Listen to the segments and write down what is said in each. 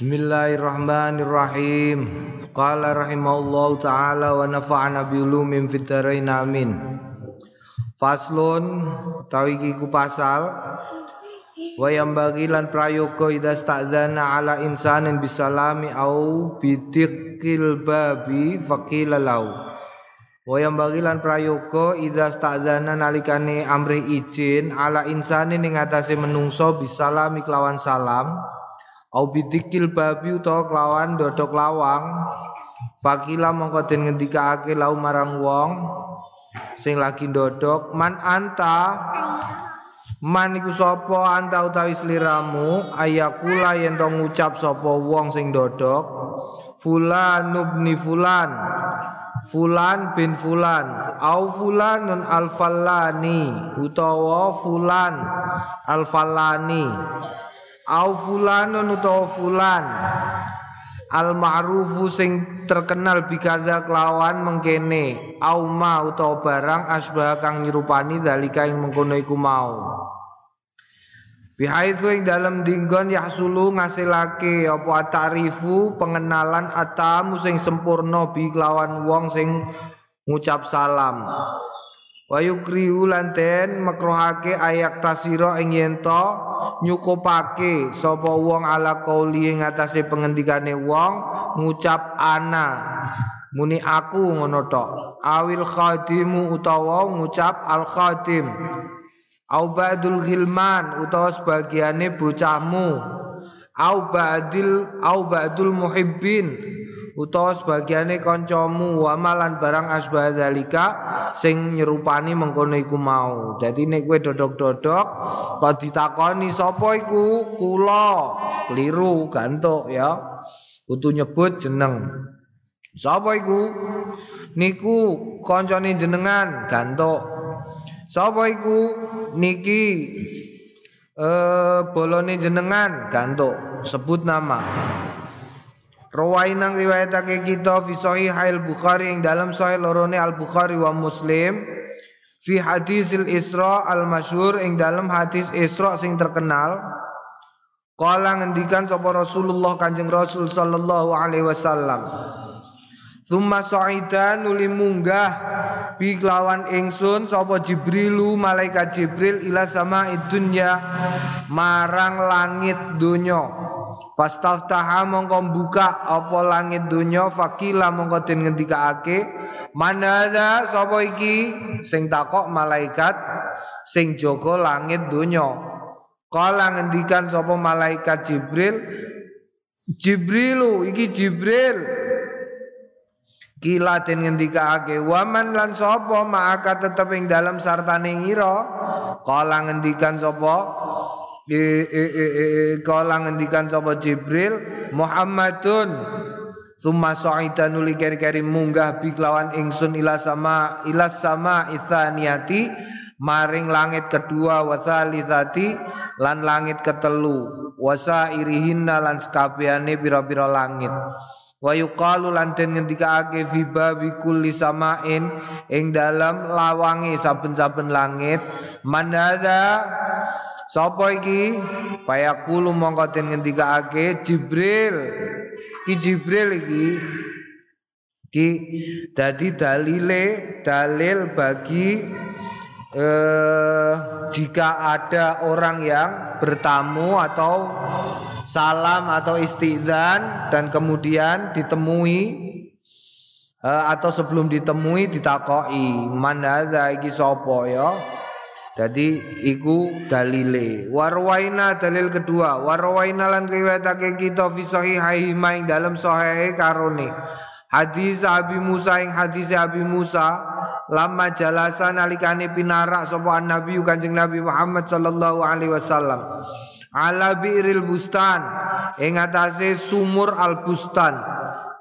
Bismillahirrahmanirrahim. Qala rahimallahu taala wa nafa'ana bi ulumin fid amin. Faslun utawi iki ku pasal wa yang bagilan prayoga idza sta'dzana ala insanin bisalami au bidikil babi faqila lau. Wa yang bagilan prayoga idza sta'dzana nalikane amrih izin ala insanin ing atase menungso bisalami kelawan salam au bidikil babi utawa kelawan dodok lawang. Fakila mongko den ngendikaake lau marang wong sing lagi dodok man anta? Man iku sapa? Anta utawi sliramu? Ayakula yen to ngucap sapa wong sing dodok fulan nubni fulan. Fulan bin fulan. Au fulanun alfalani utawa fulan alfalani au fulanun utawa fulan. Al ma'rufu sing terkenal bikaza kelawan mengkene. Au ma utawa barang asbah kang nyerupani dalika ing mengkono iku mau. Bihaitsu ing dalam dinggon yahsulu ngasilake apa ta'rifu pengenalan atamu sing sempurna bi kelawan wong sing ngucap salam wa yukrihu lan den makruhake ayak tasira ing yen to nyukupake sapa wong ala qauli ing atase pengendikane wong ngucap ana. Muni aku ngono tok. Awil khadimu utawa ngucap al khadim. Au ba'dul ghilman utawa sebagiane bocahmu. Au ba'dil au ba'dul muhibbin utawa sebagiane kancamu wa barang asbah dalika sing nyerupani mengkono iku mau. Dadi nek kowe dodok-dodok kok ditakoni sapa iku? Kula. Keliru gantuk ya. Kudu nyebut jeneng. Sapa iku? Niku kancane jenengan gantuk. Sapa iku? Niki eh bolone jenengan gantuk. Sebut nama. Rawainang riwayatake kita fi sahihail Bukhari yang dalam sahih lorone Al Bukhari wa Muslim fi hadisil Isra al masyhur ing dalam hadis Isra sing terkenal. Kala ngendikan sapa Rasulullah Kanjeng Rasul sallallahu alaihi wasallam Thumma sa'ida nuli munggah bi kelawan ingsun sapa Jibrilu malaikat Jibril ila sama dunya marang langit donya Fastaftaha mongko buka apa langit dunya fakila mongko den ngendikaake manada sapa iki? Sing takok malaikat sing jaga langit dunya. Kala ngendikan sapa malaikat Jibril Jibrilu iki Jibril. Kila den ngendikaake waman lan sapa? Maaka tetep ing dalam sartane ngira. Kala ngendikan sapa kala ngendikan sapa Jibril? Muhammadun. Summa sa'ida nuli keri-keri munggah bi kelawan ingsun ila sama ila sama ithaniyati maring langit kedua wa thalithati lan langit ketelu. Wasa irihinna lan sekabehane pira-pira langit. Wa yuqalu lan den ngendikaake fi babi kulli samain ing dalam lawange saben-saben langit. Manada Sapa iki? Fayaqulu mongko den ngendikaake Jibril. Ki Jibril iki ki dadi dalile dalil bagi eh, jika ada orang yang bertamu atau salam atau istidzan dan kemudian ditemui eh, atau sebelum ditemui ditakoi mana iki sapa ya jadi iku dalile. Warwaina dalil kedua. Warwaina lan riwayatake kita fi sahihahi maing dalam sahih karone. Hadis Abi Musa ing hadis Abi Musa lama jalasa nalikane pinarak sapa Nabi Kanjeng Nabi Muhammad sallallahu alaihi wasallam. Ala bi'ril bustan ing atase sumur al bustan.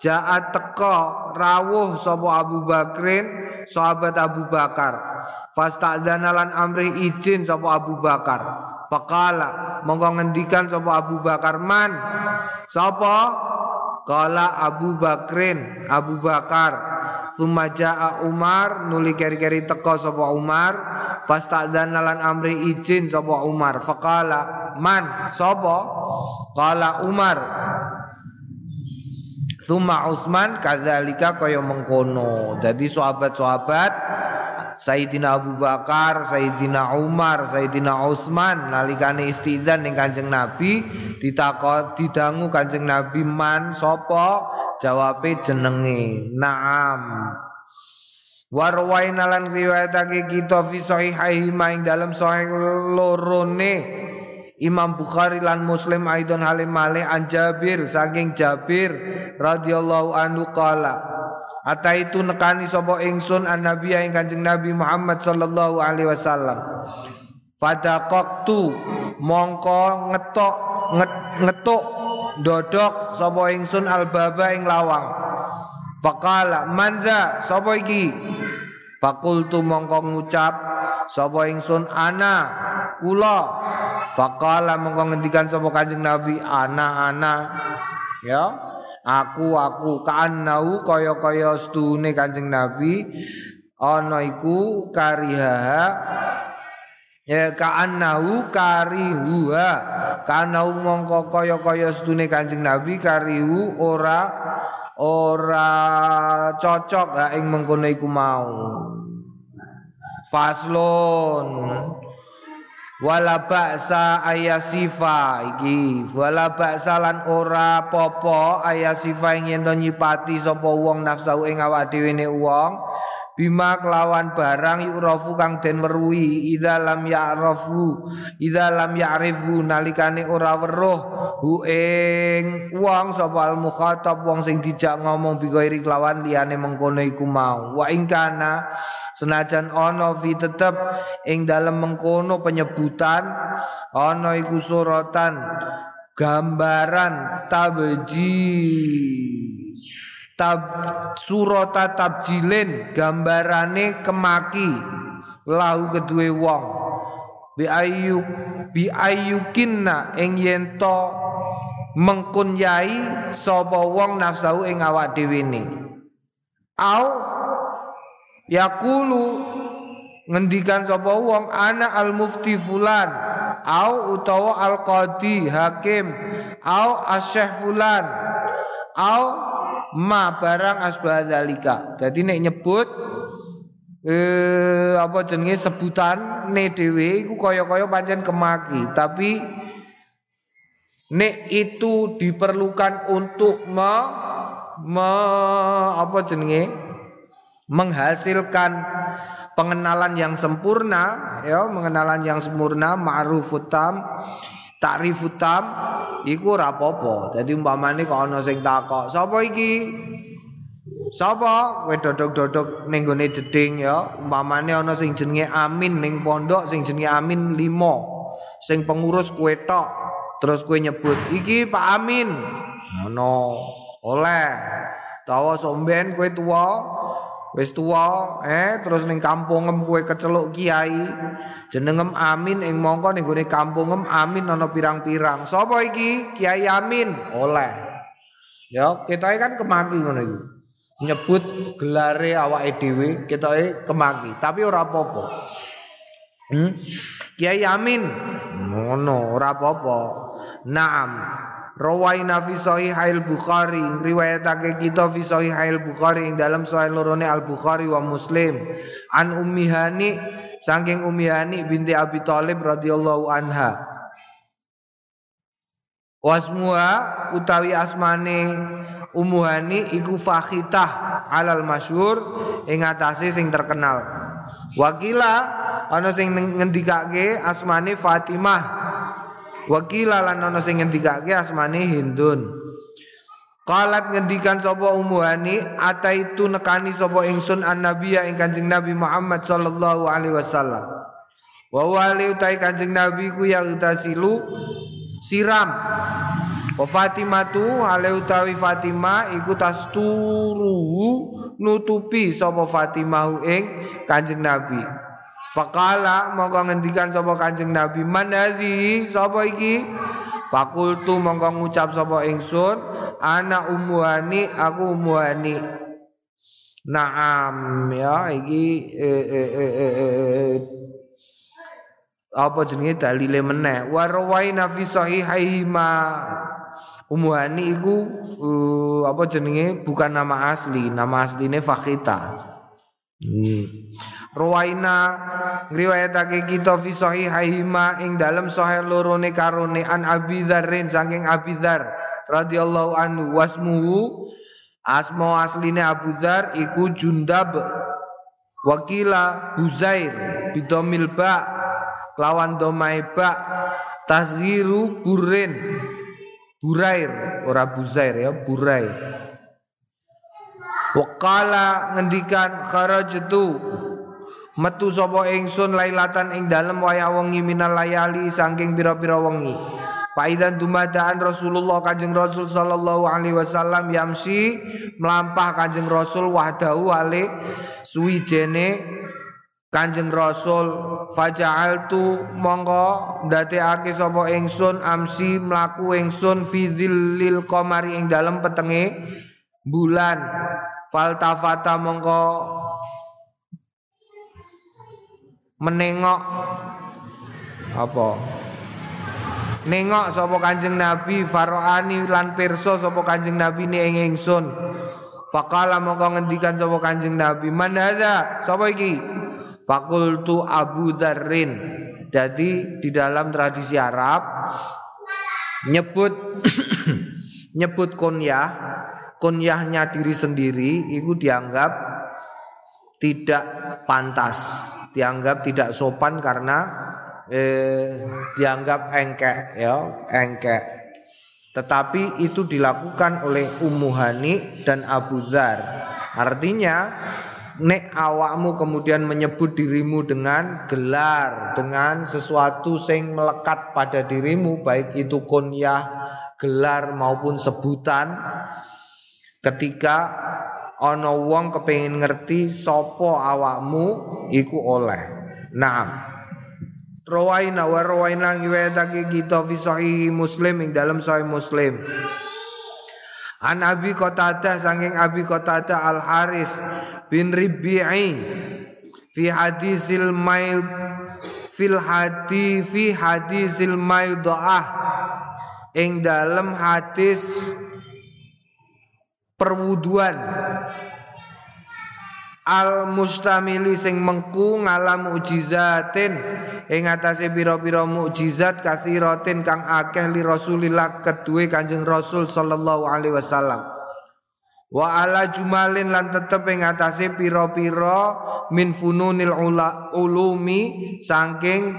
Jaat teko rawuh sapa Abu Bakrin sahabat Abu Bakar Fasta'dzana lan amri izin sapa Abu Bakar. Faqala monggo ngendikan sapa Abu Bakar man. Sapa? Kala Abu Bakrin, Abu Bakar. Tsumma jaa Umar nuli keri-keri teko sapa Umar. Fasta'dzana lan amri izin sapa Umar. Faqala man sapa? Kala Umar. Suma Utsman kadzalika kaya mengkono. Jadi sahabat-sahabat Sayyidina Abu Bakar, Sayyidina Umar, Sayyidina Utsman nalikane istidzan ning Kanjeng Nabi ditakon didangu Kanjeng Nabi man sapa? Jawabe jenenge Naam. Warwaina lan riwayatake kita fi sahihaihi ing dalam sahih lorone Imam Bukhari lan Muslim aidon halim malih an Jabir saking Jabir radhiyallahu anhu qala Ata itu nekani sapa ingsun an Nabi ing Kanjeng Nabi Muhammad sallallahu alaihi wasallam. Fadaqtu mongko ngetok nget, ngetuk dodok sapa ingsun albaba ing lawang. Faqala manza sapa iki? Fakultu mongko ngucap sapa ingsun ana kula Fakala mongko ngendikan sapa Kanjeng Nabi ana-ana ya aku aku kaannau kaya-kaya stune Kanjeng Nabi. Ana iku kariha ya kaannau karihuha. Kanau mongko kaya-kaya stune Kanjeng Nabi karihu ora ora cocok ha ing mengkono iku mau. Faslon wala ba'sa ayasifa iki. Wala ba'sa lan ora popo ayasifa ing yen nyipati sapa wong nafsu ing awak dhewe ne wong bima kelawan barang yu'rafu kang den weruhi idza lam ya'rafu idza lam ya'rifu nalikane ora weruh. Hu ing wong sapa al mukhatab wong sing dijak ngomong bigairi kelawan liyane mengkono iku mau. Wa ing kana senajan ana fi tetep ing dalem mengkono penyebutan ana iku suratan gambaran tabji tab surata tabjilin gambarane kemaki lahu kedue wong. Bi ayu bi ayukinna ing yen to mengkunyai sapa wong nafsu ing awak dhewe ne. Au yaqulu ngendikan sapa wong ana al mufti fulan. Au utawa al qadi hakim. Au asyh fulan. Au ma barang asbah dzalika. Dadi nek nyebut eh apa jenenge sebutan ne dhewe iku kaya-kaya pancen kemaki, tapi nek itu diperlukan untuk me, me apa jenenge menghasilkan pengenalan yang sempurna ya mengenalan yang sempurna ma'rufutam Ta'rifutam iku ora apa-apa. Dadi umpamane kok ana sing takok, "Sapa iki?" Sapa? Kowe dodok-dodok ning gone jeding ya. Umpamane ana sing jenenge Amin ning pondok sing jenenge Amin 5. Sing pengurus kowe tok. Terus kowe nyebut, "Iki Pak Amin." Ngono. Oleh. Tawa somben kowe tuwa, Wis tua, eh terus ning kampungem kowe keceluk kiai, jenengem Amin ing mongko ning gone kampungem Amin ana pirang-pirang. Sapa iki? Kiai Amin. Oleh. Ya, kita kan kemaki ngono iku. Nyebut gelare awake dhewe, ketoke kemaki, tapi ora apa-apa. Hmm? Kiai Amin. Ngono, ora apa-apa. Naam. Rawaina fi sahihail Bukhari riwayatake kita fi sahihail Bukhari ing dalam sahih lorone Al Bukhari wa Muslim. An Ummi Hani saking Ummi Hani binti Abi Thalib radhiyallahu anha. Wasmuha utawi asmane Ummu Hani iku Fakhitah alal masyhur ing atase sing terkenal. Wakila ana sing ngendikake asmane Fatimah Wakila lan ana sing ngendikake asmane Hindun. Qalat ngendikan sapa umuhani ataitu nekani sapa ingsun an nabiya ing Kanjeng Nabi Muhammad sallallahu alaihi wasallam. Wa wali utai Kanjeng Nabi ku yang utasilu siram. Wa Fatimah tu hale utawi Fatimah iku tasturu nutupi sapa Fatimah ing Kanjeng Nabi. Fakala mongko ngendikan sapa Kanjeng Nabi, "Man hadhi? Sapa iki?" Fakultu mongko ngucap sapa ingsun, "Ana umuhani, aku umuhani." Naam ya iki eh, eh, eh, eh, eh, apa jenenge dalile meneh wa rawaina fi sahihaihima Umuhani iku uh, apa jenenge bukan nama asli, nama asline Fakhita. Hmm. Rawaina ngriwayatake kita fi sahihaihima ing dalam sahih lorone karone an Abi Dzarrin saking Abi Dzar radhiyallahu anhu. Wasmuhu asma asline Abu Dzar iku Jundab wakila Buzair bidomil ba lawan domai ba tasgiru burin burair ora buzair ya burair. Wakala ngendikan kharajtu metu sapa ingsun lailatan ing dalem waya wengi minal layali saking pira-pira wengi. Faidan dumadaan Rasulullah Kanjeng Rasul sallallahu alaihi wasallam yamsi melampah Kanjeng Rasul wahdahu ale suwijene Kanjeng Rasul faja'altu mongko ndadekake sapa ingsun amsi mlaku ingsun fi dzillil qamari ing dalem petenge bulan. Faltafata mongko menengok. Apa? Nengok sapa kanjeng nabi faroani lan pirsa sapa kanjeng nabi ni ing ingsun. Faqala mongko ngendikan sapa kanjeng nabi man hadza? Sapa iki? Fakultu Abu Dzarrin. Jadi di dalam tradisi Arab nyebut nyebut kunyah kunyahnya diri sendiri itu dianggap tidak pantas dianggap tidak sopan karena eh, dianggap engkek ya engkek. Tetapi itu dilakukan oleh Ummu Hani dan Abu Dhar artinya nek awakmu kemudian menyebut dirimu dengan gelar dengan sesuatu sing melekat pada dirimu baik itu kunyah gelar maupun sebutan ketika ana wong kepengin ngerti sapa awakmu iku oleh. Naam. Rawaina wa rawaina riwayatake kita fi sahih Muslim ing dalam sahih Muslim. An Abi Qatadah saking Abi Qatadah Al Haris bin Ribi'i fi hadisil mail fil hadi fi hadisil maidaah ing dalam hadis perwuduan. Al mustamili sing mengku ngala mukjizatin ing atase pira-pira mukjizat kathiratin kang akeh li Rasulillah kedue Kanjeng Rasul sallallahu alaihi wasallam. Wa ala jumalin lan tetep ing atase pira-pira min fununil ula, ulumi saking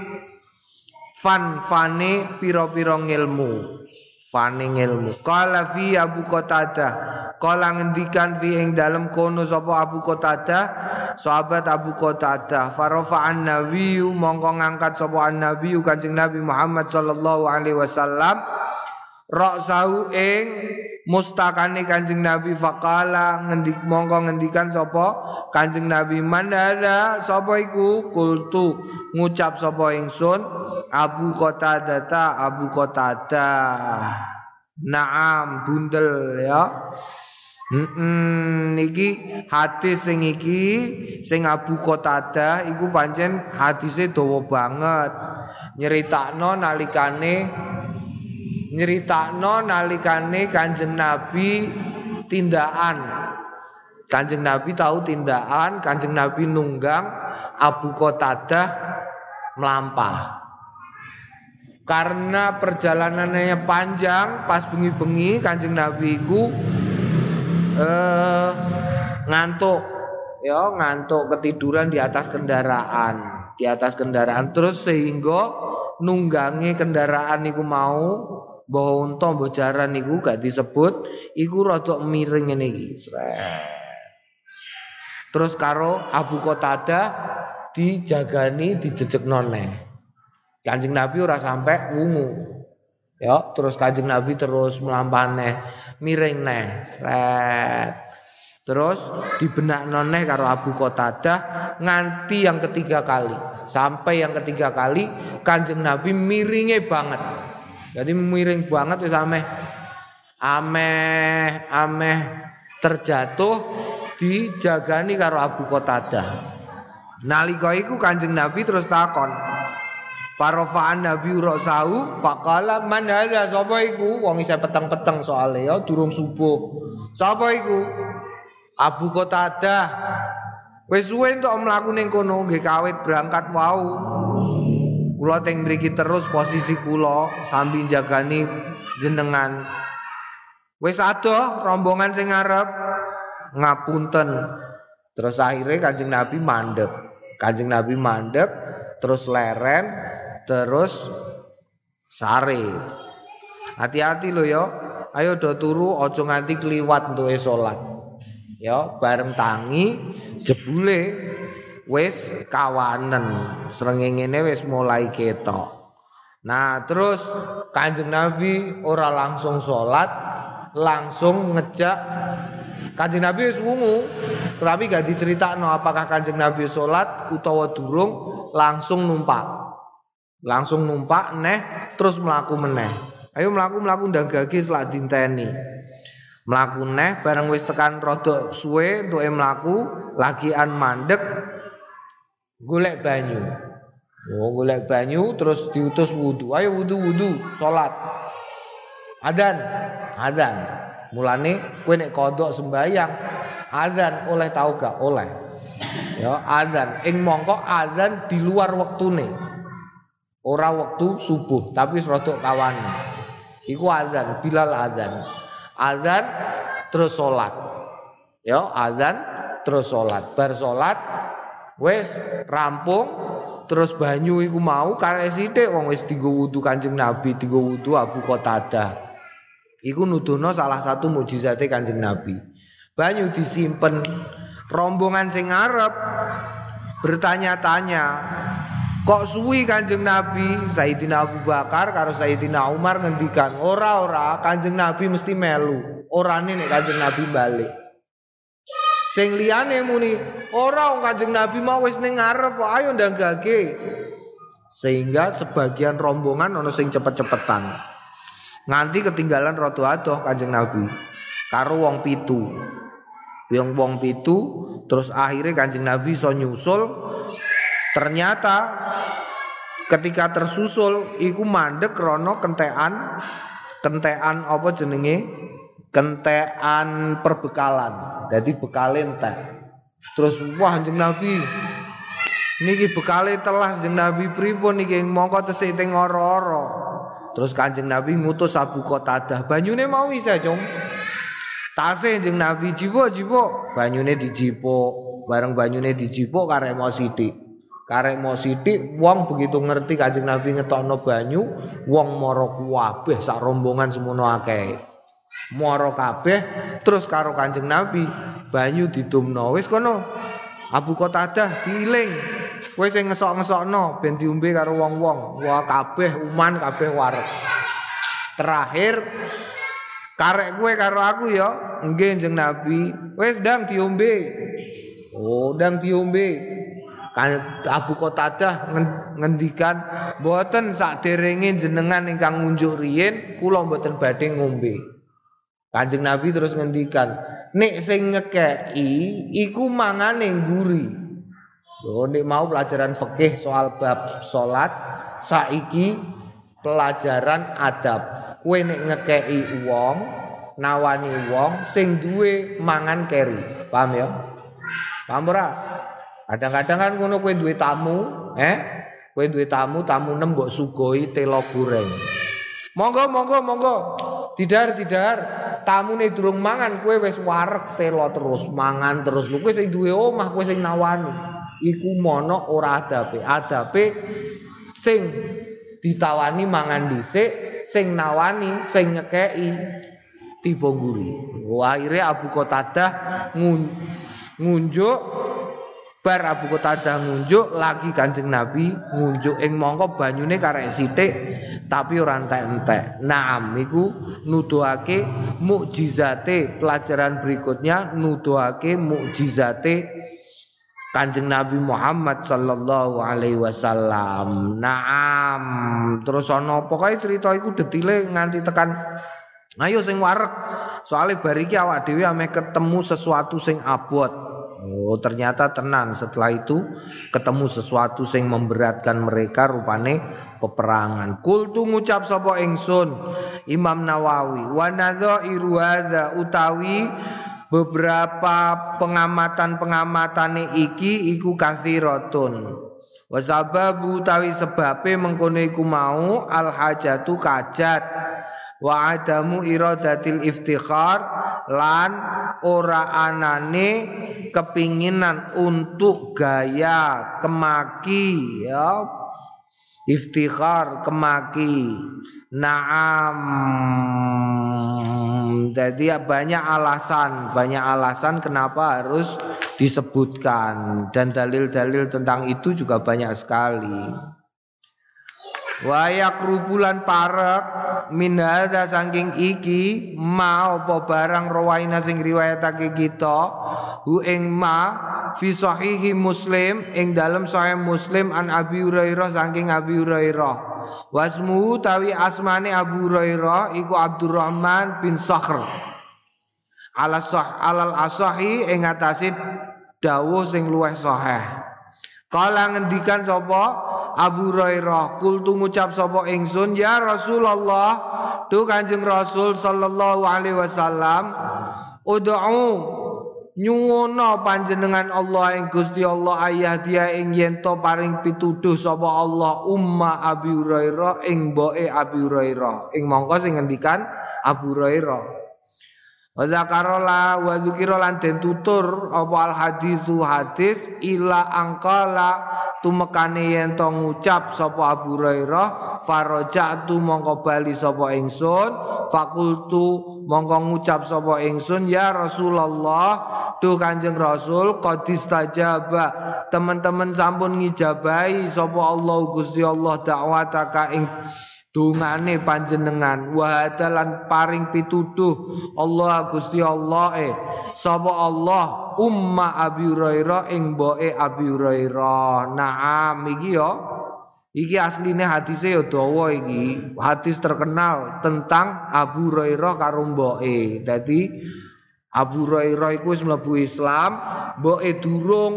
fan fane pira-pira ngilmu fane ilmu qala fi Abu Qatadah qala ngendikan fi ing dalem kono sapa Abu Qatadah sahabat Abu Qatadah farafa an nabi mongko ngangkat sapa an nabi Kanjeng Nabi Muhammad sallallahu alaihi wasallam Ra'sahu ing mustakane Kanjeng Nabi faqala ngendik mongko ngendikan sapa Kanjeng Nabi. Man hadza iku? Kultu ngucap sapa ingsun Abu Qatadah ta Abu Qatadah. Naam bundel ya. Hmm, niki hadis sing iki sing Abu Qatadah iku pancen hadise dawa banget. Nyeritakno nalikane nyeritakno nalikane Kanjeng Nabi tindakan. Kanjeng Nabi tahu tindakan, Kanjeng Nabi nunggang Abu Qatadah melampah. Karena perjalanannya panjang, pas bengi-bengi Kanjeng Nabi ku eh, ngantuk, ya ngantuk ketiduran di atas kendaraan, di atas kendaraan terus sehingga nunggangi kendaraan niku mau Mbah unta mbah jaran niku gak disebut iku rada miring ngene iki. Terus karo Abu Qatadah dijagani dijejek noneh. Kanjeng Nabi ora sampai wungu. Ya, terus Kanjeng Nabi terus melampane miring neh. Sret. Terus dibenak noneh karo Abu Qatadah nganti yang ketiga kali. Sampai yang ketiga kali Kanjeng Nabi miringnya banget. Jadi miring banget wis ameh ameh ameh terjatuh dijagani karo Abu Qatadah. Nalika iku Kanjeng Nabi terus takon, Parofaan Nabi Rasahu faqala man hadza sapa iku wong isih peteng-peteng soalnya ya durung subuh. Sapa iku? Abu Qatadah. Wis suwe entuk mlaku ning kono nggih kawit berangkat wau. Kula teng mriki terus posisi kula sambil jagani jenengan. Wis adoh rombongan sing ngarep ngapunten. Terus akhirnya Kanjeng Nabi mandek. Kanjeng Nabi mandek terus leren terus sare. Hati-hati lo yo. Ayo do turu ojo nganti kliwat untuk salat. Ya, bareng tangi jebule wis kawanen. Srengengene wis mulai ketok. Nah, terus Kanjeng Nabi ora langsung salat, langsung ngejak Kanjeng Nabi wis wungu, tapi gak diceritakno apakah Kanjeng Nabi salat utawa durung langsung numpak langsung numpak neh terus melaku meneh ayo melaku melaku ndang gagi selak dinteni melaku neh bareng wis tekan rodok suwe untuk melaku lagian mandek golek banyu oh golek banyu terus diutus wudhu ayo wudhu wudhu sholat adan adan mulane kue nek kodok sembayang adan oleh tau gak oleh ya adan ing mongko adan di luar waktu nih Ora waktu subuh, tapi serotok kawan. Iku azan, Bilal azan. Azan terus salat. Ya, azan terus salat. Bar salat wis rampung terus banyu iku mau karek sithik wong wis dienggo wudu Kanjeng Nabi, dienggo wudu Abu Qatadah. Iku nuduhno salah satu mukjizate Kanjeng Nabi. Banyu disimpen rombongan sing ngarep bertanya-tanya Kok suwi Kanjeng Nabi Sayyidina Abu Bakar karo Sayyidina Umar ngendikan ora-ora Kanjeng Nabi mesti melu. Orane nek Kanjeng Nabi balik. Sing liyane muni ora Kanjeng Nabi mau wis ning ngarep ayo ndagake. Sehingga sebagian rombongan ono sing cepet-cepetan. Nganti ketinggalan roto adoh Kanjeng Nabi karo wong pitu. Wong wong pitu terus akhirnya Kanjeng Nabi so nyusul Ternyata ketika tersusul iku mandek rono kentean kentean apa jenenge kentean perbekalan. Jadi bekalin teh. Terus wah jeneng Nabi niki bekale telah jeneng Nabi pripun niki mongko tesih teng ora-ora. Terus Kanjeng Nabi ngutus Abu Qatadah, banyune mau isa, Cung. Tase jeneng Nabi jiwo-jiwo, banyune dijipuk, bareng banyune dijipuk karek mau sithik. Karek mau sidik, wong begitu ngerti Kanjeng Nabi ngetokno banyu, wong moro kabeh sak rombongan semono akeh. Moro kabeh terus karo Kanjeng Nabi banyu didumno. Wis kono. Abu Qatadah diiling. Kowe sing ngesok-ngesokno ben diombe karo wong-wong. Wah kabeh uman kabeh wareg. Terakhir karek gue karo aku ya, nggih Kanjeng Nabi. Wis ndang diombe. Oh, ndang diombe. Kan Abu Qatadah ngendikan mboten derenge jenengan ingkang ngunjuk riyin kula mboten badhe ngombe. Kanjeng Nabi terus ngendikan, nek sing ngekeki iku mangane mburi. Lho nek mau pelajaran fikih soal bab salat, saiki pelajaran adab. Kowe nek ngekeki wong, nawani wong sing duwe mangan keri. Paham ya? Paham ora? Kadang-kadang kan ngono kowe duwe tamu, eh? Kowe duwe tamu, tamu nem mbok sugoi telo goreng. Monggo, monggo, monggo. Tidar, tidar. Tamune durung mangan, kowe wis wareg telo terus mangan terus. Lho kowe sing duwe omah, kowe sing nawani. Iku mono ora adabe. Adabe sing ditawani mangan dhisik, sing nawani, sing nyekeki tiba guri. Akhirnya Abu Qatadah ngun, ngunjuk Bar Abu Qatadah ngunjuk lagi Kanjeng Nabi ngunjuk ing mongko banyune karek sithik tapi ora entek-entek. Naam iku nuduhake mukjizate pelajaran berikutnya nuduhake mukjizate Kanjeng Nabi Muhammad sallallahu alaihi wasallam. Naam. Terus ana pokoke cerita iku detile nganti tekan ayo sing warek. Soale bariki awak dhewe ame ketemu sesuatu sing abot Oh, ternyata tenan setelah itu ketemu sesuatu sing memberatkan mereka rupane peperangan. Kultu ngucap sapa ingsun Imam Nawawi wa nadhairu utawi beberapa pengamatan-pengamatane iki iku kathiratun. Wasababu tawi sebabe mengkono iku mau al hajatu kajat wa adamu iradatil iftikhar lan ora anane kepinginan untuk gaya kemaki ya. Iftikhar kemaki. Naam. Jadi banyak alasan. Banyak alasan kenapa harus disebutkan. Dan dalil-dalil tentang itu juga banyak sekali Wayak rubulan parek min hadza saking iki ma apa barang rawaina sing riwayatake kita hu ing ma fi sahihi muslim ing dalam sahih muslim an Abi Hurairah saking Abi Hurairah. Wasmu tawi asmane Abu Hurairah iku Abdurrahman bin Sakhr. Ala sah alal asahi ing atase dawuh sing luweh sahih kala ngendikan sapa? Abu Hurairah kultu ngucap sapa ingsun ya Rasulullah tu Kanjeng Rasul sallallahu alaihi wasallam ud'u nyuwono panjenengan Allah ing Gusti Allah ayah dia ing yen to paring pituduh sapa Allah umma Abi Hurairah ing boe Abi Hurairah. Ing mongko sing ngendikan Abu Hurairah Wa zakarola wa dzikira lan den tutur apa al hadisu hadis ila angkala tumekane yen to ngucap sapa Abu Hurairah farajatu mongko bali sapa ingsun fakultu mongko ngucap sapa ingsun ya Rasulullah tuh Kanjeng Rasul qadis tajaba teman-teman sampun ngijabahi sapa Allah Gusti Allah dakwataka ing dungane panjenengan. Wa hadalan paring pituduh. Allah Gusti Allah eh. Sapa Allah? Umma Abi Hurairah ing boe Abi Hurairah. Naam iki yo iki asline hadise yo dawa iki. Hadis terkenal tentang Abu Hurairah karo mboke. Dadi Abu Hurairah iku wis mlebu Islam mboke durung.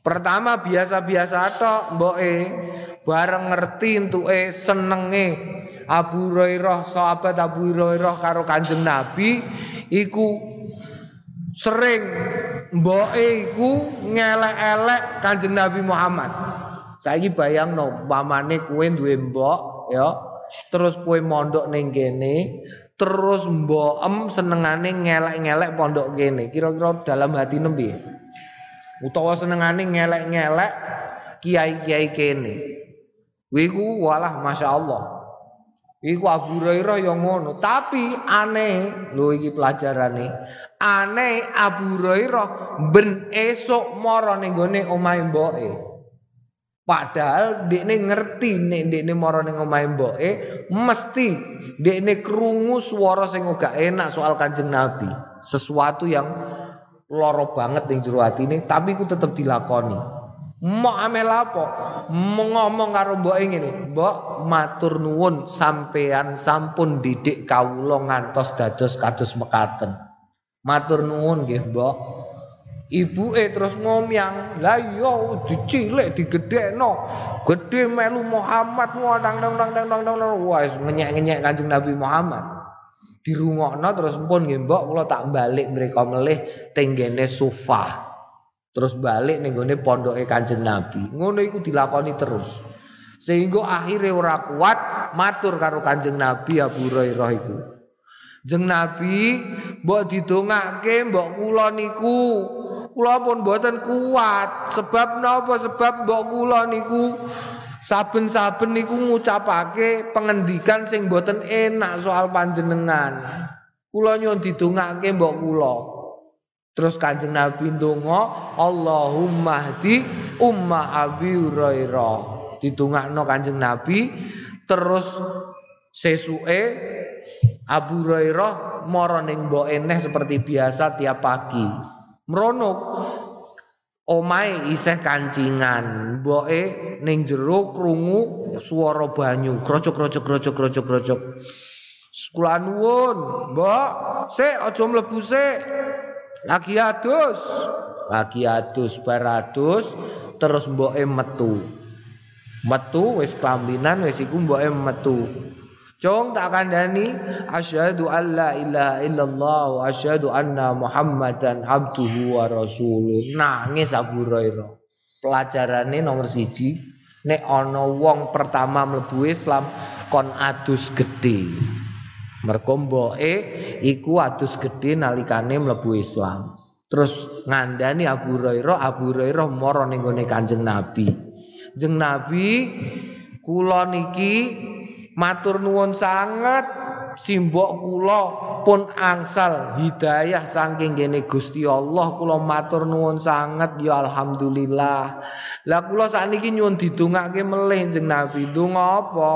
Pertama biasa-biasa tok mboke bareng ngerti entuke senenge Abu Hurairah sahabat Abu Hurairah karo Kanjeng Nabi iku sering mboke iku ngelek-elek Kanjeng Nabi Muhammad. Saiki bayangno pamane kowe duwe mbok ya terus kowe mondok ning kene terus mbokem senengane ngelek-ngelek pondok kene kira-kira dalam hati nembe utawa senengane ngelek-ngelek kiai-kiai kene. Wiku walah Masya Allah. Iku Abu Hurairah yang ngono, tapi aneh lho iki pelajarane. Aneh Abu Hurairah ben esuk mara ning gone omahe mboke. Padahal dekne ngerti nek dekne mara ning omahe mboke mesti dekne krungu swara sing gak enak soal Kanjeng Nabi. Sesuatu yang loro banget ning jero atine tapi ku tetep dilakoni. Mau amel apa? Ngomong karo mbok ngene, "Mbok, matur nuwun sampean sampun didik kawula ngantos dados kados mekaten." Matur nuwun nggih, Mbok. Ibuke terus ngomyang, "Lah iya dicilik digedhekno. Gedhe melu Muhammad nang nang nang nang nang wis ngenyek-ngenyek Kanjeng Nabi Muhammad." dirungokno terus pun nggih mbok kula tak balik mereka melih tenggene sofa. Terus balik ning gone pondoke Kanjeng Nabi. Ngono iku dilakoni terus. Sehingga akhirnya ora kuat matur karo Kanjeng Nabi Abu Hurairah iku. Jeng Nabi mbok didongake mbok kula niku kula pun mboten kuat sebab napa sebab mbok kula niku Saben-saben niku ngucapake pengendikan sing boten enak soal panjenengan. Kula nyuwun didongake mbok kula. Terus Kanjeng Nabi ndonga, Allahumma hdi umma Abi Hurairah. Didongakno Kanjeng Nabi terus sesuke Abu Hurairah mara ning eneh seperti biasa tiap pagi. Merono omahe isih kancingan, mboke ning jero krungu swara banyu, krocok-krocok krocok-krocok krocok. Kula nuwun, Mbok, sik aja mlebu sik. Lagi adus. lagi adus baratus terus mboke metu. Metu wis kelambinan wis iku mboke metu. Cung tak kandani asyhadu alla ilaha illallah wa asyhadu anna muhammadan abduhu wa rasuluh. Nangis Abu Hurairah pelajarane nomor siji nek ana wong pertama mlebu Islam kon adus gedhe mergo mboke iku adus gedhe nalikane mlebu Islam. Terus ngandani Abu Hurairah Abu Hurairah mara ning Kanjeng Nabi. Jeng Nabi kula niki matur nuwun sangat simbok kula pun angsal hidayah saking kene Gusti Allah. Kula matur nuwun sangat ya alhamdulillah. Lah kula sakniki nyuwun didongake melih jeneng Nabi. Donga apa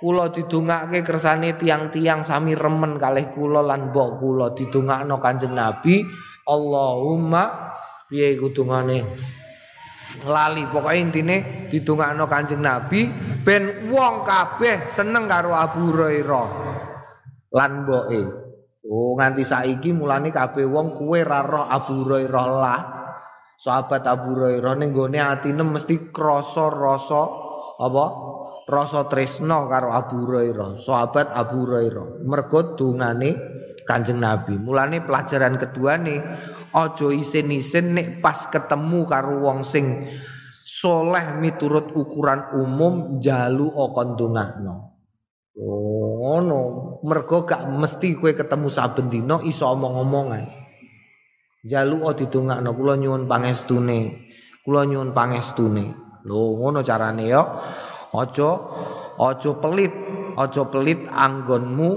kula didongake kersane tiang-tiang sami remen kalih kula lan mbok kula didongakno Kanjeng Nabi. Allahumma piye kudungane lali pokoknya intine didongakno Kanjeng Nabi. Ben wong kabeh seneng karo Abu Hurairah. Lan mboke oh nganti saiki mulane kabeh wong kuwe ra roh Abu Hurairah lah. Sahabat Abu Hurairah ning gone atine mesti krasa rasa apa rasa tresno karo Abu Hurairah sahabat Abu Hurairah mergo dungane Kanjeng Nabi mulane pelajaran kedua nih Ojo isin-isin nek pas ketemu karo wong sing soleh miturut ukuran umum jalu okon dongakno. Oh, no. Mergo gak mesti kue ketemu saben dina iso omong-omong ae. Jalu o didongakno kula nyuwun pangestune. Kula nyuwun pangestune. Lho ngono carane yo. Aja aja pelit, aja pelit anggonmu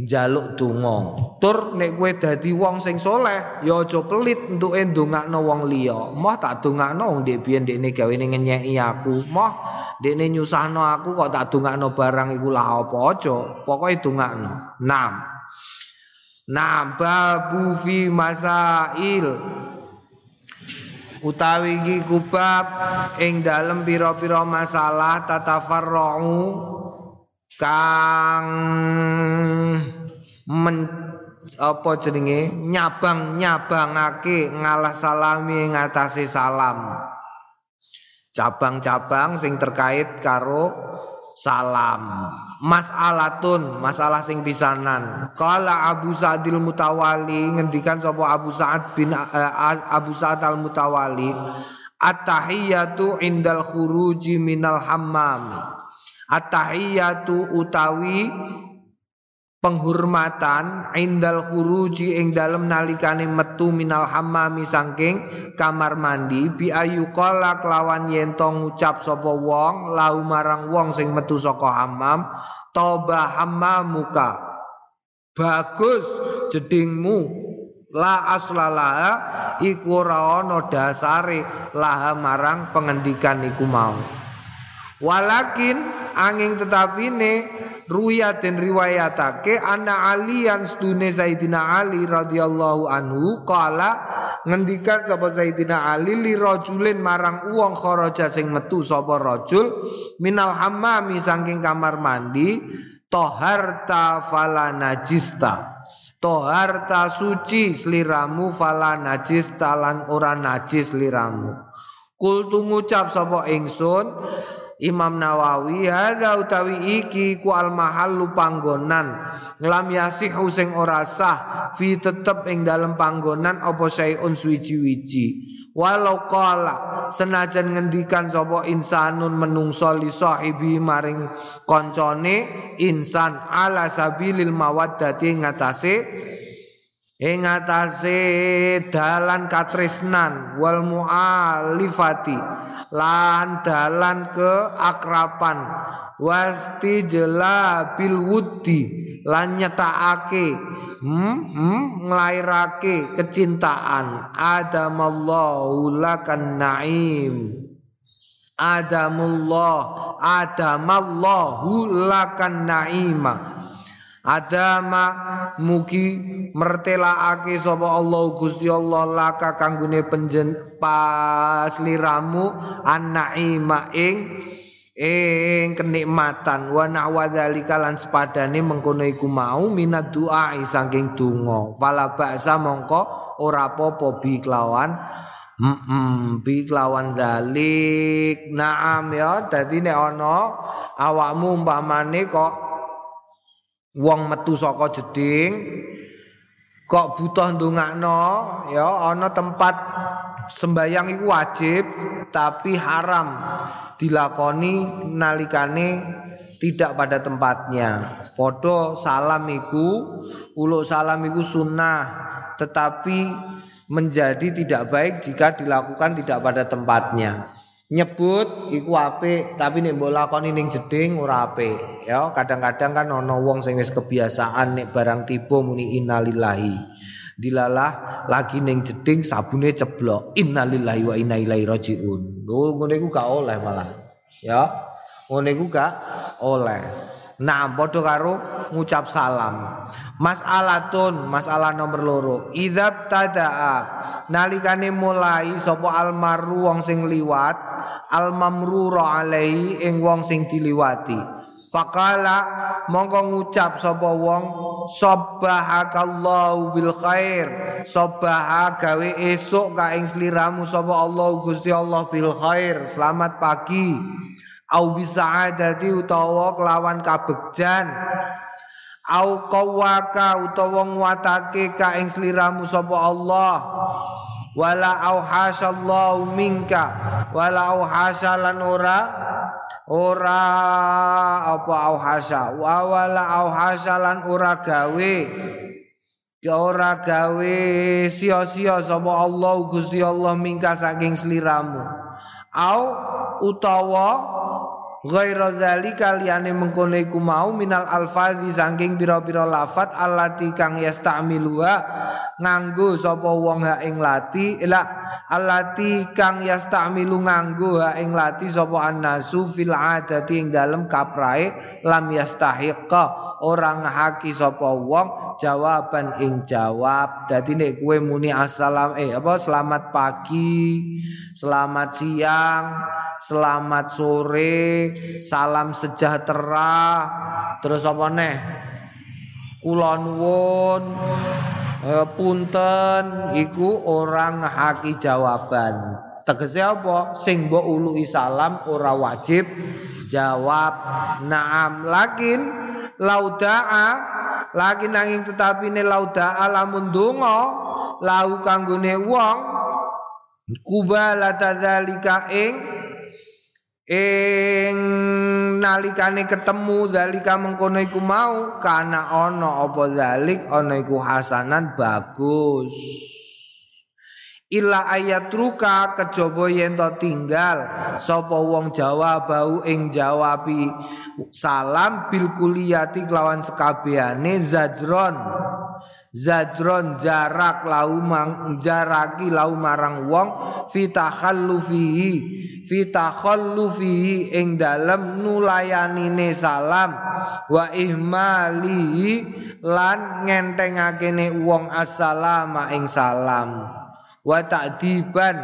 njaluk donga. Tur nek kowe dadi wong sing soleh, ya aja pelit entuke ndongakno wong liya. Moh tak dongakno wong ndek biyen ndekne gawene ngenyeki aku. Moh ndekne nyusahno aku kok tak dongakno barang iku lah apa aja. Pokoke dongakno. Nam. Nam babu fi masail utawi iki kubab ing dalem pira-pira masalah tatafarra'u kang men apa jenenge? Nyabang nyabangake ngalah salami ngatasi salam. Cabang-cabang sing terkait karo salam. Mas'alatun masalah sing pisanan. Kala Abu Sa'dil Mutawali ngendikan sapa Abu Sa'ad bin uh, Abu Sa'ad Al Mutawali at-tahiyyatu indal khuruji minal hammami At-tahiyyatu utawi penghormatan indal khuruji ing dalem nalikane metu minal hammami saking kamar mandi bi ayu qala lawan yen to ngucap sapa wong lau marang wong sing metu saka hammam toba hammamuka. Bagus jedingmu. La aslalaha iku ora ana dasare laha marang pengendikan iku mau. Walakin angin tetapi ne ruya dan riwayatake anna alian stune Sayyidina Ali radhiyallahu anhu kala ngendikan sapa Sayyidina Ali li rajulin marang uang kharaja sing metu sapa rajul minal hammami saking kamar mandi toharta fala najista. Toharta suci sliramu fala najista lan ora najis liramu Kultu ngucap sapa ingsun Imam Nawawi hadza utawi iki ku al mahallu panggonan. Lam yasihu sing ora sah fi tetep ing dalem panggonan apa sayun suwiji-wiji. Walau qala senajan ngendikan sapa insanun menungso li sahibi maring koncone insan ala sabilil mawaddati ngatasé ing atase dalan katresnan wal mualifati lan dalan ke akrapan wasti jela bil wudi lan nyetakake hmm, hmm, nglairake kecintaan. Adamallahu lakan naim. Adamullah adamallahu lakan naima Adama mugi mertelaake sapa Allah Gusti Allah laka kanggone penjen pasliramu an-naima ing ing kenikmatan wa na'wadzalika lan sepadane mengkono iku mau minat doa saking donga fala ba'sa mongko ora apa-apa bi kelawan Hmm, bi kelawan dalik. Naam ya, dadi nek ana awakmu umpamane kok wong metu saka jeding kok butuh ndongakno ya ana tempat sembayang iku wajib tapi haram dilakoni nalikane tidak pada tempatnya. Podo salam iku uluk salam iku sunnah tetapi menjadi tidak baik jika dilakukan tidak pada tempatnya. Nyebut iku apik, tapi nek mbok lakoni ning jeding ora apik. Ya, kadang-kadang kan ana wong sing wis kebiasaan nek barang tiba muni innalillahi. Dilalah lagi ning jeding sabune ceblok. Innalillahi wa inna ilaihi rajiun. Lho ngene iku gak oleh malah. Ya. Ngene iku gak oleh. Nah, padha karo ngucap salam. Mas'alatun, masalah nomor loro. Idzab tadaa nalikane mulai sapa almaru wong sing liwat, almamruru alaihi ing wong sing diliwati. Fakala mongko ngucap sapa wong sabbahakallahu bil khair sabbaha gawe esuk ka ing sliramu sapa Allah Gusti Allah bil khair selamat pagi au bisaadati utawa kelawan kabegjan. Au qawaka utawa nguatake ka ing sliramu sapa Allah. Wala au hasallahu minka. Wala au hasalan ora? Ora. Apa au hasa? Wala au hasalan ora gawe? Ya ora gawe. Sia-sia sapa Allah Gusti Allah mingka saking sliramu. Au utawa Ghaira dzalika liyane mengkono iku mau minal alfazi saking pira-pira lafat allati kang yastamiluha nganggo sapa wong ha ing lati. Ila allati kang yastamilu nganggo ha ing lati sapa annasu fil adati ing dalem kaprae lam yastahiqa orang haki sapa wong jawaban ing jawab dadi nek kowe muni assalam eh apa selamat pagi selamat siang selamat sore, salam sejahtera, terus apa neh? Kula nuwun eh, punten iku orang haki jawaban. Tegese apa? Sing mbok uluki salam ora wajib jawab naam lakin laudaa. Lakin nanging tetapi ne laudaa lamun donga lau kanggone wong kubala tadzalika ing ing nalikane ketemu zalika mengkono iku mau kana ana apa zalik ana iku hasanan bagus illa ayat ruka kejaba yen to tinggal. Sapa wong Jawa bau ing jawabi. Salam bil kuliyati kelawan sekabehane zajron. Zajron jarak lau mang jaraki lau marang wong. Fitakhallufihi fitakhallufihi ing dalem nulayanine salam. Wa ihmali lan ngentengakene wong assalama ing salam wa ta'diban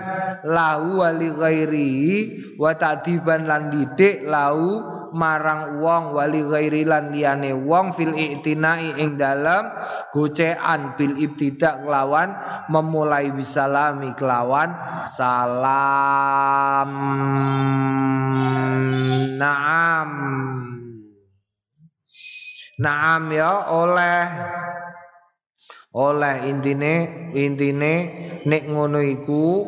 lahu wa li ghairihi wa ta'diban lan didik lahu marang wong wali ghairi lan liyane wong fil i'tinai ing dalam gocean bil ibtidak kelawan memulai bisalami kelawan salam. Naam. Naam ya oleh oleh intine intine nek ngono iku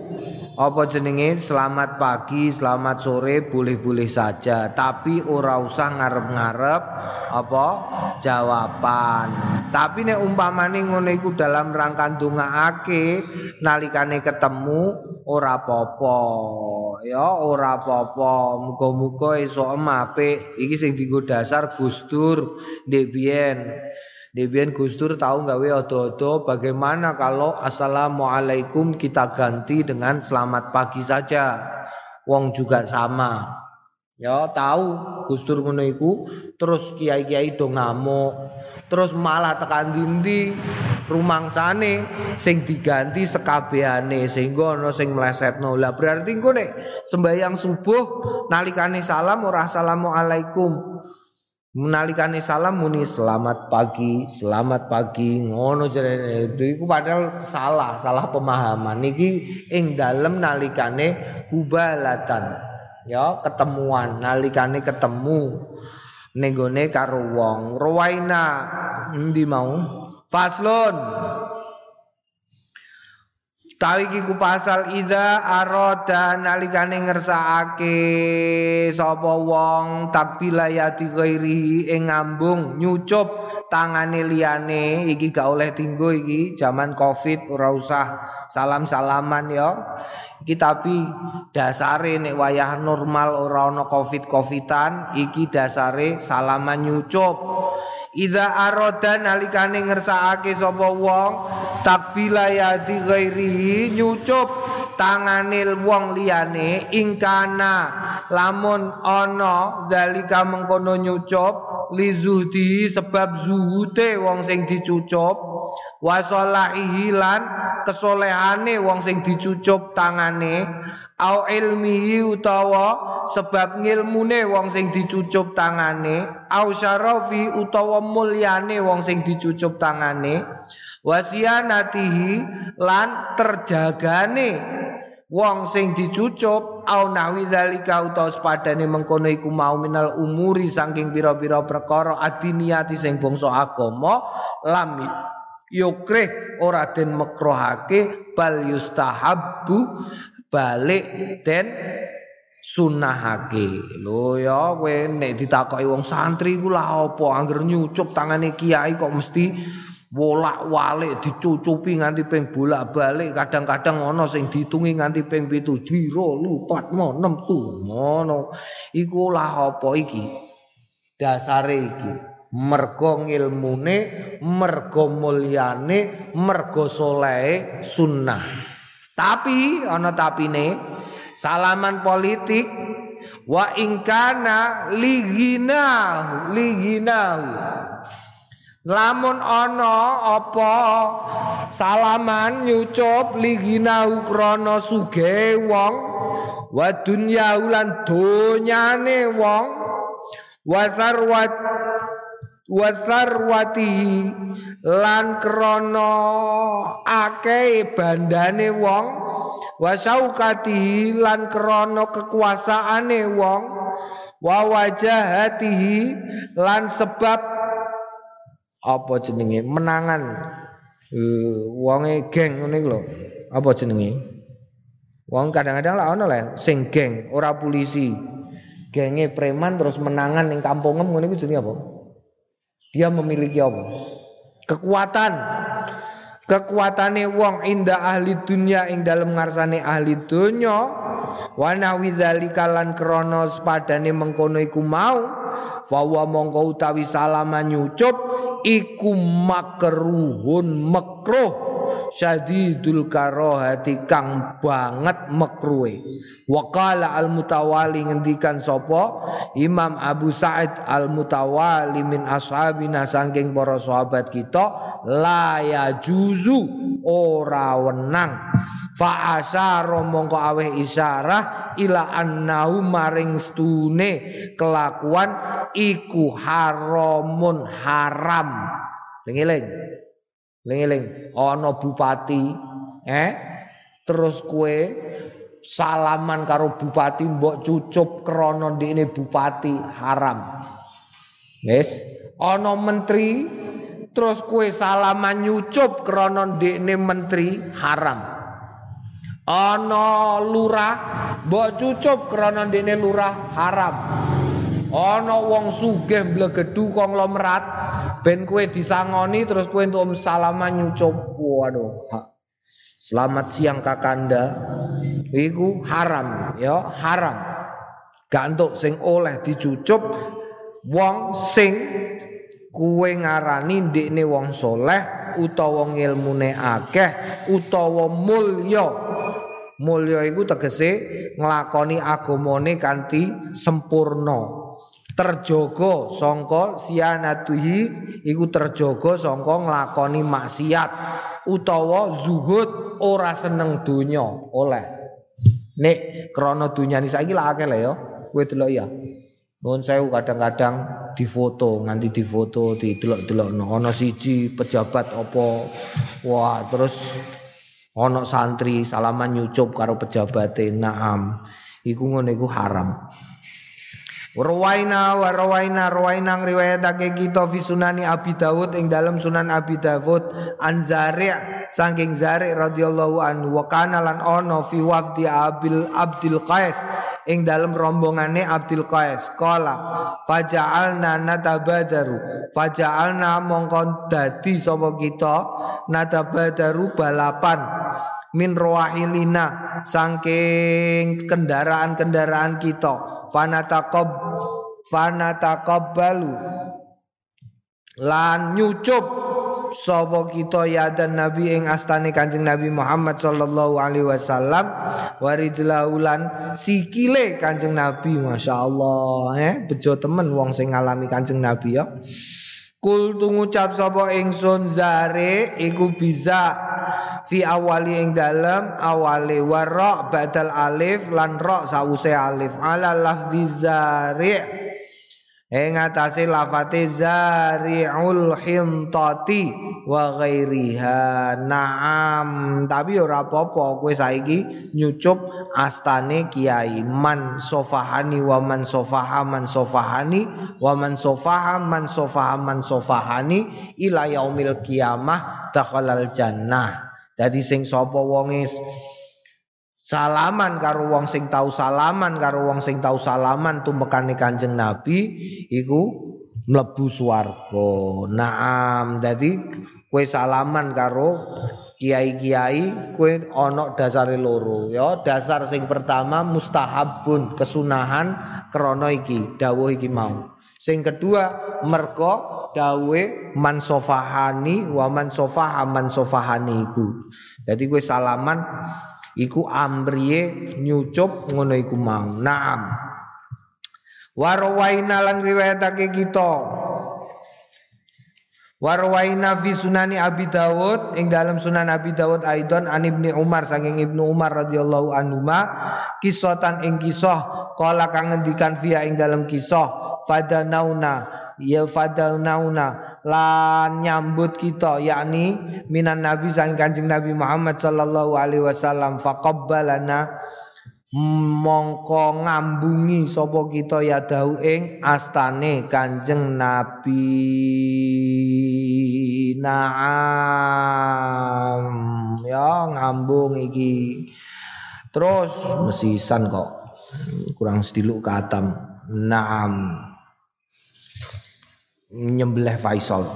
apa jenenge selamat pagi, selamat sore boleh-boleh saja, tapi ora usah ngarep-ngarep apa jawaban. Tapi nek umpamane ngono iku dalam rangka ndongaake nalikane ketemu ora apa-apa. Ya ora apa-apa. Muga-muga esuk apik. Iki sing dienggo dasar Gustur ndek biyen. Debian Gustur tahu nggak odo-odo bagaimana kalau Assalamualaikum kita ganti dengan selamat pagi saja. Wong juga sama. Ya tahu Gustur ngono terus kiai-kiai do ngamuk. Terus malah tekan dindi rumangsane sing diganti sekabehane sehingga ana sing melesetno. Lah berarti engko nek sembahyang subuh nalikane salam ora assalamualaikum Menalikane salam muni selamat pagi, selamat pagi, ngono jarene. Iku padahal salah, salah pemahaman. Niki ing dalem nalikane kubalatan. Ya, ketemuan, nalikane ketemu nenggone karo wong. Ruwaina endi mau? Faslun Tawi iki ku pasal ida aroda nalikane ngersakake sapa wong takbila yati ghairi ing ngambung nyucup tangane liyane iki gak oleh tinggo iki zaman covid ora usah salam-salaman ya. Iki tapi dasare nek wayah normal ora ana covid-covidan iki dasare salaman nyucup Ida aroda nalikane ngersakake sapa wong takbila yadi ghairihi nyucup tangane wong liyane ingkana lamun ana dalika mengkono nyucup li zuhdi sebab zuhute wong sing dicucup. Wa salahihi kesolehane wong sing dicucup tangane au ilmihi utawa sebab ngilmune wong sing dicucup tangane au syarafi utawa mulyane wong sing dicucup tangane wasianatihi lan terjagane wong sing dicucup au nahwi dzalika utawa sepadane mengkono iku mau minal umuri saking pira-pira perkara adiniati sing bangsa agama lam yukrih ora den makruhake bal yustahabbu balik den sunahake. Lho ya kowe nek ditakoki wong santri ku lah apa? Angger nyucup tangane kiai kok mesti bolak-walik dicucupi nganti ping bolak-balik. Kadang-kadang ana sing ditungi nganti ping 7 diro lupat mo 6 tu ngono. Iku lah apa iki? Dasare iki mergo ngilmune mergo mulyane mergo solehe sunnah tapi ana tapine salaman politik wa ingkana ligina ligina lamun ana apa salaman nyucup ligina krana suge wong wa dunya ulan donyane wong wa sarwat wa lan krana akeh bandane wong wa saukati lan krana kekuasaane wong wa wajahatihi lan sebab apa jenenge? Menangan. Uh, wonge geng ngene lho. Apa jenenge? Wong kadang-kadang lah ono lah sing geng ora polisi genge preman terus menangan ning kampungem ngene iku jenenge apa dia memiliki apa? Kekuatan. Kekuatane wong inda ahli dunia ing dalam ngarsane ahli dunya. Wa nawidzalika lan krana sepadane mengkono iku mau fa wa mongko utawi salama nyucup iku makruhun makruh syadidul karohati kang banget makruhe Wakala al mutawali ngendikan sopo? Imam Abu Sa'id al mutawali min ashabina sangking para sahabat kita la ya juzu ora wenang. Fa asyara mongko aweh isyarah ila annahu maring stune kelakuan iku haramun haram. Lengeling Lengeling ana bupati eh terus kue salaman karo bupati mbok cucup krana ndekne bupati haram. Wis, ana menteri terus kue salaman nyucup krana ndekne menteri haram. Ana lurah mbok cucup krana ndekne lurah haram. Ana wong sugih mblegedu konglomerat ben kue disangoni terus kue untuk salaman nyucup. Waduh. Selamat siang kakanda. Iku haram ya, haram. Gantuk sing oleh dicucup wong sing kue ngarani ndekne wong soleh utawa ngilmune akeh utawa mulya. Mulya iku tegese nglakoni agamane kanthi sempurna terjogo songko sianatuhi iku terjogo songko nglakoni maksiat utawa zuhud ora seneng donya oleh nek krana dunyane saiki lak akeh ya kowe delok ya Nuwun sewu kadang-kadang difoto, nganti difoto, didelok-delokno ana siji pejabat apa. Wah, terus ana santri salaman nyucup karo pejabate. Naam. Iku ngono iku haram. Rawaina wa rawaina ngriwayatake kita fi sunani Abi Dawud ing dalam Sunan Abi Dawud an Zari' saking Zari' radhiyallahu anhu wa kana lan ono fi wafdi Abil Abdul Qais ing dalam rombongane Abdul Qais. Qala faja'alna natabadaru. Faja'alna mongkon dadi sapa kita natabadaru balapan min rawahilina saking kendaraan-kendaraan kita fanataqab fanataqabbalu lan nyucup sapa kita ya dan nabi ing astane Kanjeng Nabi Muhammad sallallahu alaihi wasallam warijlaulan sikile Kanjeng Nabi masyaallah eh bejo temen wong sing ngalami Kanjeng Nabi ya. Kul ngucap sapa ingsun zare iku bisa fi awali ing dalem awali warra badal alif lan ra sause alif. Ala lafzi zari' ing atase lafate zari'ul hintati wa ghairiha. Naam. Tapi ora apa-apa kowe saiki nyucup astane kiai. Man sofahani wa man sofaha man sofahani wa man sofaha man sofaha man sofahani ila yaumil kiamah dakhalal jannah Jadi sing sapa wonge salaman karo wong sing tau salaman karo wong sing tau salaman tumekane Kanjeng Nabi iku mlebu swarga. Naam. Dadi kowe salaman karo kiai-kiai kowe ana dasare loro ya. Dasar sing pertama mustahabun, kesunahan krana iki, dawuh iki mau. Sing kedua merko dawe man sofahani wa man sofaha man sofahani iku. Jadi gue salaman iku amriye nyucup ngono iku mau. Naam. Warwaina lan riwayatake kita. Warwaina fi sunani Abi Dawud ing dalam sunan Abi Dawud aidon an Ibni Umar saking Ibnu Umar radhiyallahu anhu ma kisatan ing kisah kala kang ngendikan via ing dalam kisah fadanauna. Ya fadanauna. Lan nyambut kita yakni minan nabi sang kanjeng nabi Muhammad sallallahu alaihi wasallam. Faqabbalana. Mongko ngambungi sapa kita ya dau ing astane kanjeng nabi. Naam. Ya ngambung iki. Terus mesisan kok. Kurang sediluk katam naam nyembelih Faisal.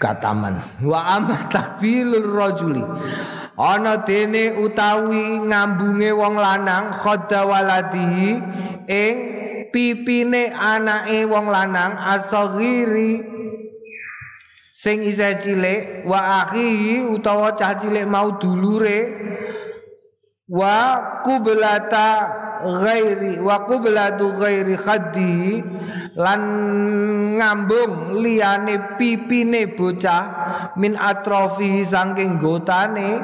Kataman wa amma takbilur rajuli. Ana dene utawi ngambunge wong lanang khadda waladi ing pipine anake wong lanang asghiri sing isih cilik wa akhi utawa cah cilik mau dulure wa kublata ghairi wa kublatu ghairi khaddi lan ngambung liyane pipine bocah min atrofi saking gotane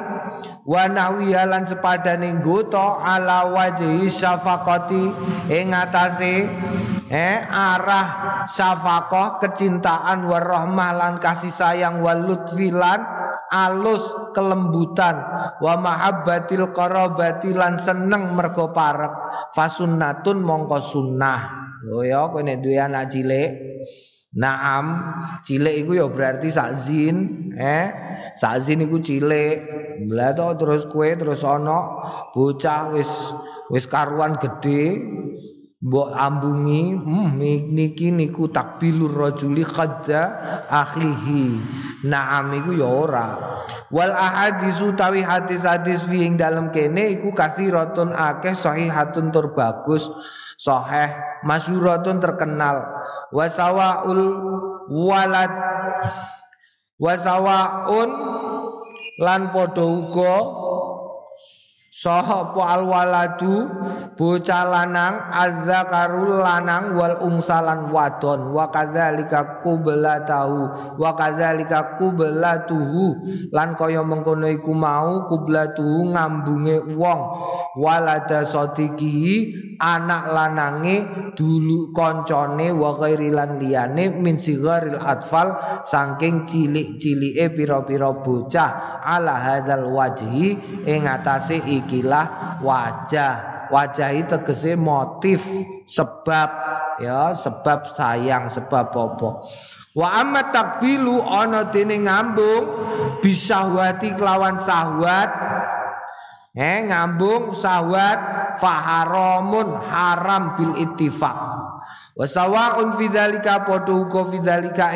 wa nahwiya lan sepadane gota ala wajhi syafaqati ing atase eh arah syafaqah kecintaan warahmah lan kasih sayang wal lutfilan alus kelembutan wa mahabbatil qarabati lan seneng mergo parek fasunnatun mongko sunnah Oh ya kowe nek duwe anak cilik Naam, cilik iku ya berarti sakzin, eh? Sakzin iku cilik. Lah terus kue terus ana bocah wis wis karuan gede mbok ambungi hmm, niki niku takbilur rajuli khadda akhihi. Naam iku ya ora. Wal ahadisu tawi hadis-hadis fi ing dalem kene iku kathiratun akeh sahihatun tur bagus sahih masyhuratun terkenal. Wasawaul walad wasawaun lan padha uga Sopo alwaladu bocah lanang adzzakarul lanang wal ungsalan wadon. Wa kadzalika tahu wa kadzalika tuhu lan kaya mengkono iku mau tuhu ngambunge wong. Walada sodiki anak lanange dulu koncone wa ghairi lan liyane min sigharil atfal saking cilik-cilike pira-pira bocah. Ala hadzal wajhi ing atase ikilah wajah. Wajah itu tegese motif sebab. Ya sebab sayang sebab apa. Wa amma takbilu ana dene ngambung bisahwati kelawan sahwat eh ngambung sahwat faharamun haram bil ittifaq. Wa sawaun fi dzalika padha uga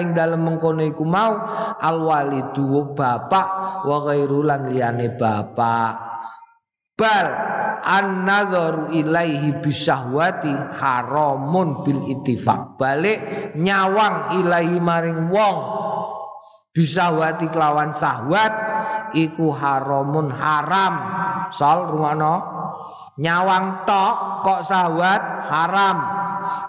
ing dalem mengkono iku mau al walidu bapak wa ghairu lan liyane bapak bal an nadharu ilaihi bisyahwati haramun bil ittifaq. Balik nyawang ilahi maring wong. Bisyahwati kelawan sahwat iku haramun haram. Sol rumono nyawang tok kok sahwat haram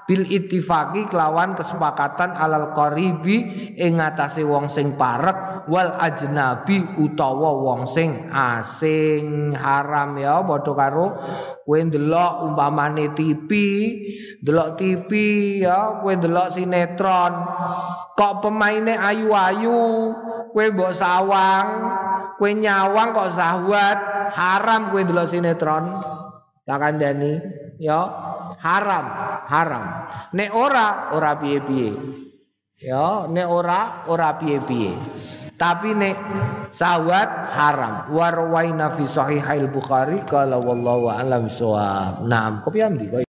bil ittifaqi kelawan kesepakatan alal qaribi ing ngatasé wong sing parek wal ajnabi utawa wong sing asing. Haram ya padha karo kowe ndelok umpamane TV ndelok TV ya kowe ndelok sinetron. Kok pemaine ayu-ayu kowe mbok sawang kowe nyawang kok sahwat haram kowe ndelok sinetron. Tak kandhani ya haram haram. Nek ora ora piye-piye. Ya nek ora ora piye-piye. Tapi nek sawat haram. Warwaina fi sahihail bukhari qala wallahu alam suwab nah kopi amdi